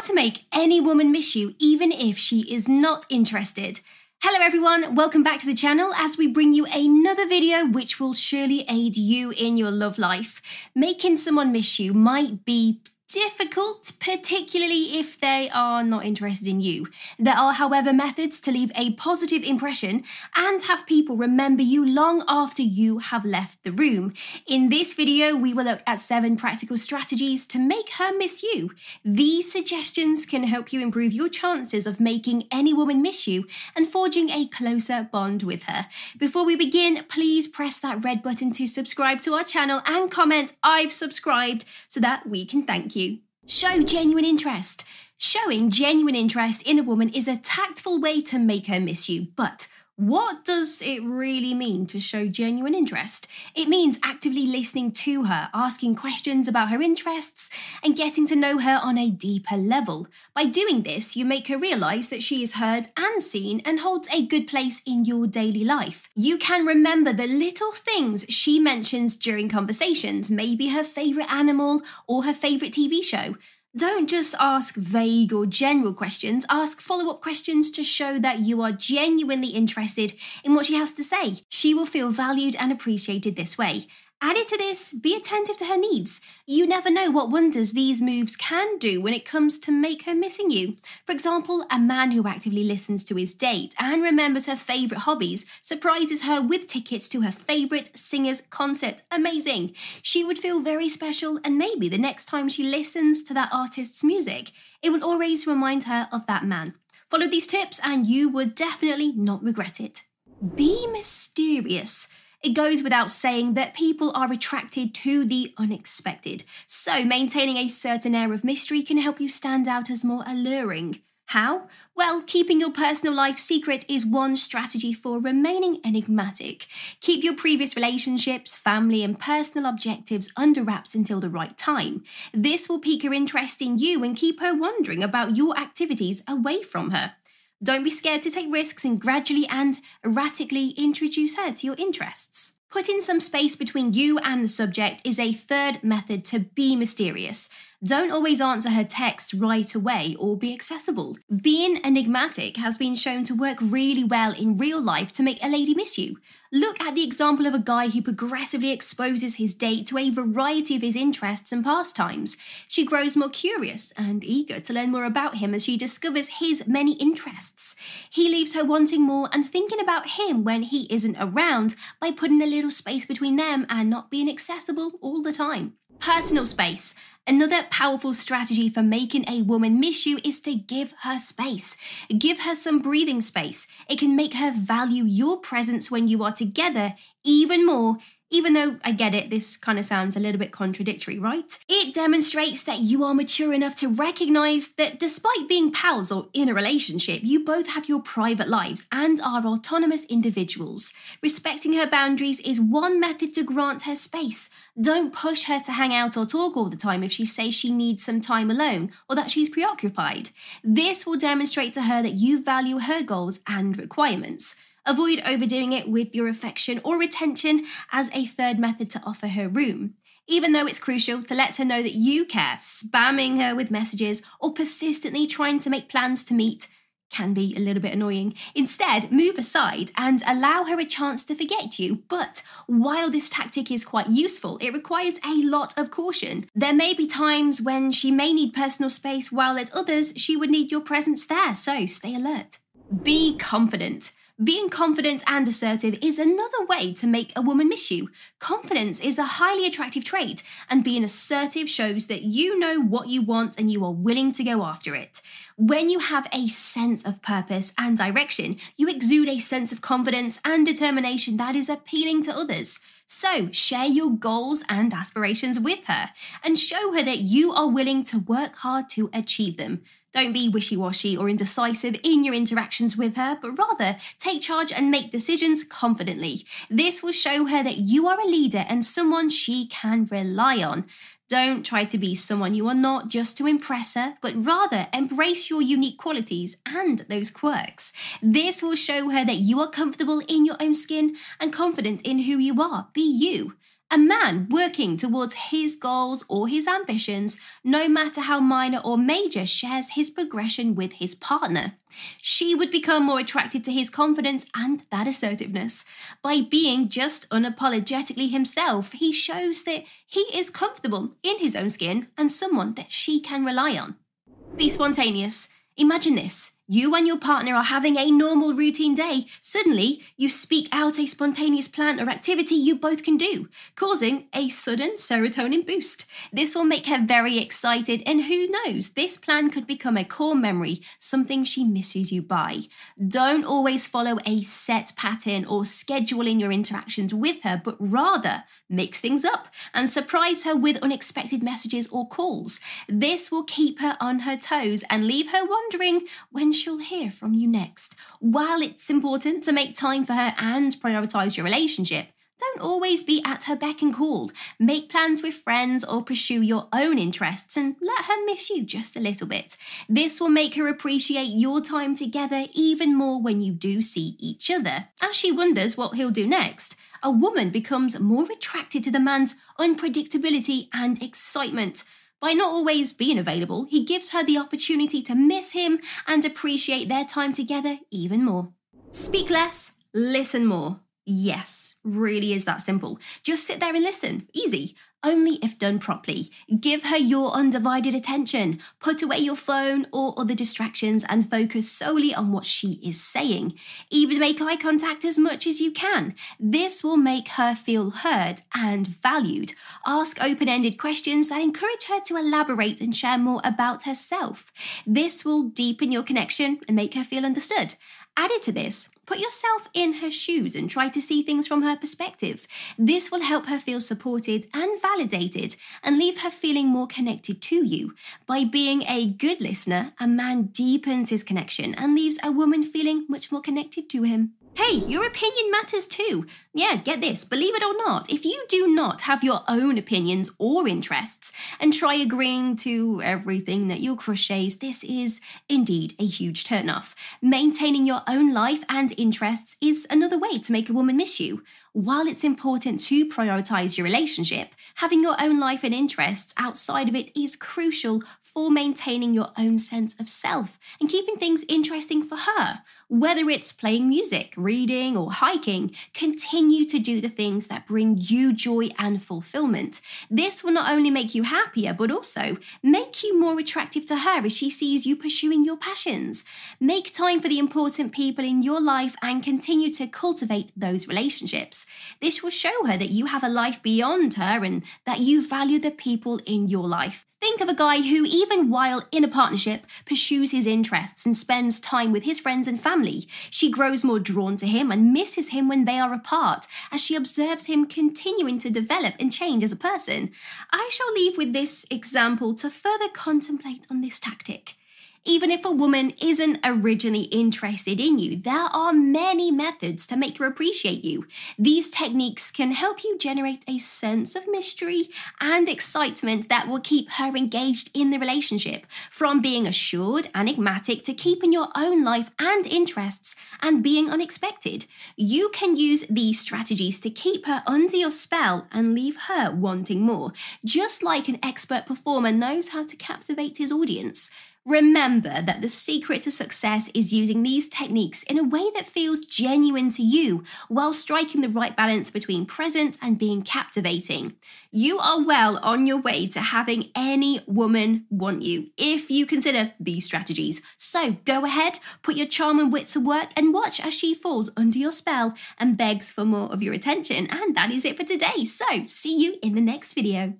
How to make any woman miss you even if she is not interested. Hello everyone, welcome back to the channel as we bring you another video which will surely aid you in your love life. Making someone miss you might be difficult, particularly if they are not interested in you. There are, however, methods to leave a positive impression and have people remember you long after you have left the room. In this video, we will look at seven practical strategies to make her miss you. These suggestions can help you improve your chances of making any woman miss you and forging a closer bond with her. Before we begin, please press that red button to subscribe to our channel and comment, I've subscribed, so that we can thank you you. Show genuine interest. Showing genuine interest in a woman is a tactful way to make her miss you, but what does it really mean to show genuine interest? It means actively listening to her, asking questions about her interests, and getting to know her on a deeper level. By doing this, you make her realise that she is heard and seen and holds a good place in your daily life. You can remember the little things she mentions during conversations, maybe her favourite animal or her favourite TV show. Don't just ask vague or general questions, ask follow up questions to show that you are genuinely interested in what she has to say. She will feel valued and appreciated this way. Added to this, be attentive to her needs. You never know what wonders these moves can do when it comes to make her missing you. For example, a man who actively listens to his date and remembers her favourite hobbies surprises her with tickets to her favourite singer's concert. Amazing! She would feel very special, and maybe the next time she listens to that artist's music, it will always remind her of that man. Follow these tips, and you would definitely not regret it. Be mysterious. It goes without saying that people are attracted to the unexpected, so maintaining a certain air of mystery can help you stand out as more alluring. How? Well, keeping your personal life secret is one strategy for remaining enigmatic. Keep your previous relationships, family, and personal objectives under wraps until the right time. This will pique her interest in you and keep her wondering about your activities away from her. Don't be scared to take risks and gradually and erratically introduce her to your interests. Putting some space between you and the subject is a third method to be mysterious. Don't always answer her texts right away or be accessible. Being enigmatic has been shown to work really well in real life to make a lady miss you. Look at the example of a guy who progressively exposes his date to a variety of his interests and pastimes. She grows more curious and eager to learn more about him as she discovers his many interests. He leaves her wanting more and thinking about him when he isn't around by putting a little space between them and not being accessible all the time. Personal space. Another powerful strategy for making a woman miss you is to give her space. Give her some breathing space. It can make her value your presence when you are together even more even though I get it, this kind of sounds a little bit contradictory, right? It demonstrates that you are mature enough to recognize that despite being pals or in a relationship, you both have your private lives and are autonomous individuals. Respecting her boundaries is one method to grant her space. Don't push her to hang out or talk all the time if she says she needs some time alone or that she's preoccupied. This will demonstrate to her that you value her goals and requirements. Avoid overdoing it with your affection or attention as a third method to offer her room. Even though it's crucial to let her know that you care, spamming her with messages or persistently trying to make plans to meet can be a little bit annoying. Instead, move aside and allow her a chance to forget you. But while this tactic is quite useful, it requires a lot of caution. There may be times when she may need personal space, while at others, she would need your presence there, so stay alert. Be confident. Being confident and assertive is another way to make a woman miss you. Confidence is a highly attractive trait, and being assertive shows that you know what you want and you are willing to go after it. When you have a sense of purpose and direction, you exude a sense of confidence and determination that is appealing to others. So, share your goals and aspirations with her and show her that you are willing to work hard to achieve them. Don't be wishy washy or indecisive in your interactions with her, but rather take charge and make decisions confidently. This will show her that you are a leader and someone she can rely on. Don't try to be someone you are not just to impress her, but rather embrace your unique qualities and those quirks. This will show her that you are comfortable in your own skin and confident in who you are. Be you. A man working towards his goals or his ambitions, no matter how minor or major, shares his progression with his partner. She would become more attracted to his confidence and that assertiveness. By being just unapologetically himself, he shows that he is comfortable in his own skin and someone that she can rely on. Be spontaneous. Imagine this you and your partner are having a normal routine day. Suddenly, you speak out a spontaneous plan or activity you both can do, causing a sudden serotonin boost. This will make her very excited, and who knows, this plan could become a core memory, something she misses you by. Don't always follow a set pattern or schedule in your interactions with her, but rather mix things up and surprise her with unexpected messages or calls. This will keep her on her toes and leave her wondering when she'll hear from you next. While it's important to make time for her and prioritize your relationship, don't always be at her beck and call. Make plans with friends or pursue your own interests and let her miss you just a little bit. This will make her appreciate your time together even more when you do see each other. As she wonders what he'll do next, a woman becomes more attracted to the man's unpredictability and excitement. By not always being available, he gives her the opportunity to miss him and appreciate their time together even more. Speak less, listen more. Yes, really is that simple. Just sit there and listen. Easy. Only if done properly. Give her your undivided attention. Put away your phone or other distractions and focus solely on what she is saying. Even make eye contact as much as you can. This will make her feel heard and valued. Ask open ended questions that encourage her to elaborate and share more about herself. This will deepen your connection and make her feel understood. Added to this, put yourself in her shoes and try to see things from her perspective. This will help her feel supported and validated and leave her feeling more connected to you. By being a good listener, a man deepens his connection and leaves a woman feeling much more connected to him. Hey, your opinion matters too. Yeah, get this, believe it or not, if you do not have your own opinions or interests and try agreeing to everything that your says, this is indeed a huge turnoff. Maintaining your own life and interests is another way to make a woman miss you. While it's important to prioritize your relationship, having your own life and interests outside of it is crucial for maintaining your own sense of self and keeping things interesting for her. Whether it's playing music, reading, or hiking, continue to do the things that bring you joy and fulfillment. This will not only make you happier, but also make you more attractive to her as she sees you pursuing your passions. Make time for the important people in your life and continue to cultivate those relationships. This will show her that you have a life beyond her and that you value the people in your life. Think of a guy who, even while in a partnership, pursues his interests and spends time with his friends and family. She grows more drawn to him and misses him when they are apart, as she observes him continuing to develop and change as a person. I shall leave with this example to further contemplate on this tactic. Even if a woman isn't originally interested in you, there are many methods to make her appreciate you. These techniques can help you generate a sense of mystery and excitement that will keep her engaged in the relationship, from being assured, enigmatic, to keeping your own life and interests and being unexpected. You can use these strategies to keep her under your spell and leave her wanting more, just like an expert performer knows how to captivate his audience. Remember that the secret to success is using these techniques in a way that feels genuine to you while striking the right balance between present and being captivating. You are well on your way to having any woman want you if you consider these strategies. So go ahead, put your charm and wit to work, and watch as she falls under your spell and begs for more of your attention. And that is it for today. So see you in the next video.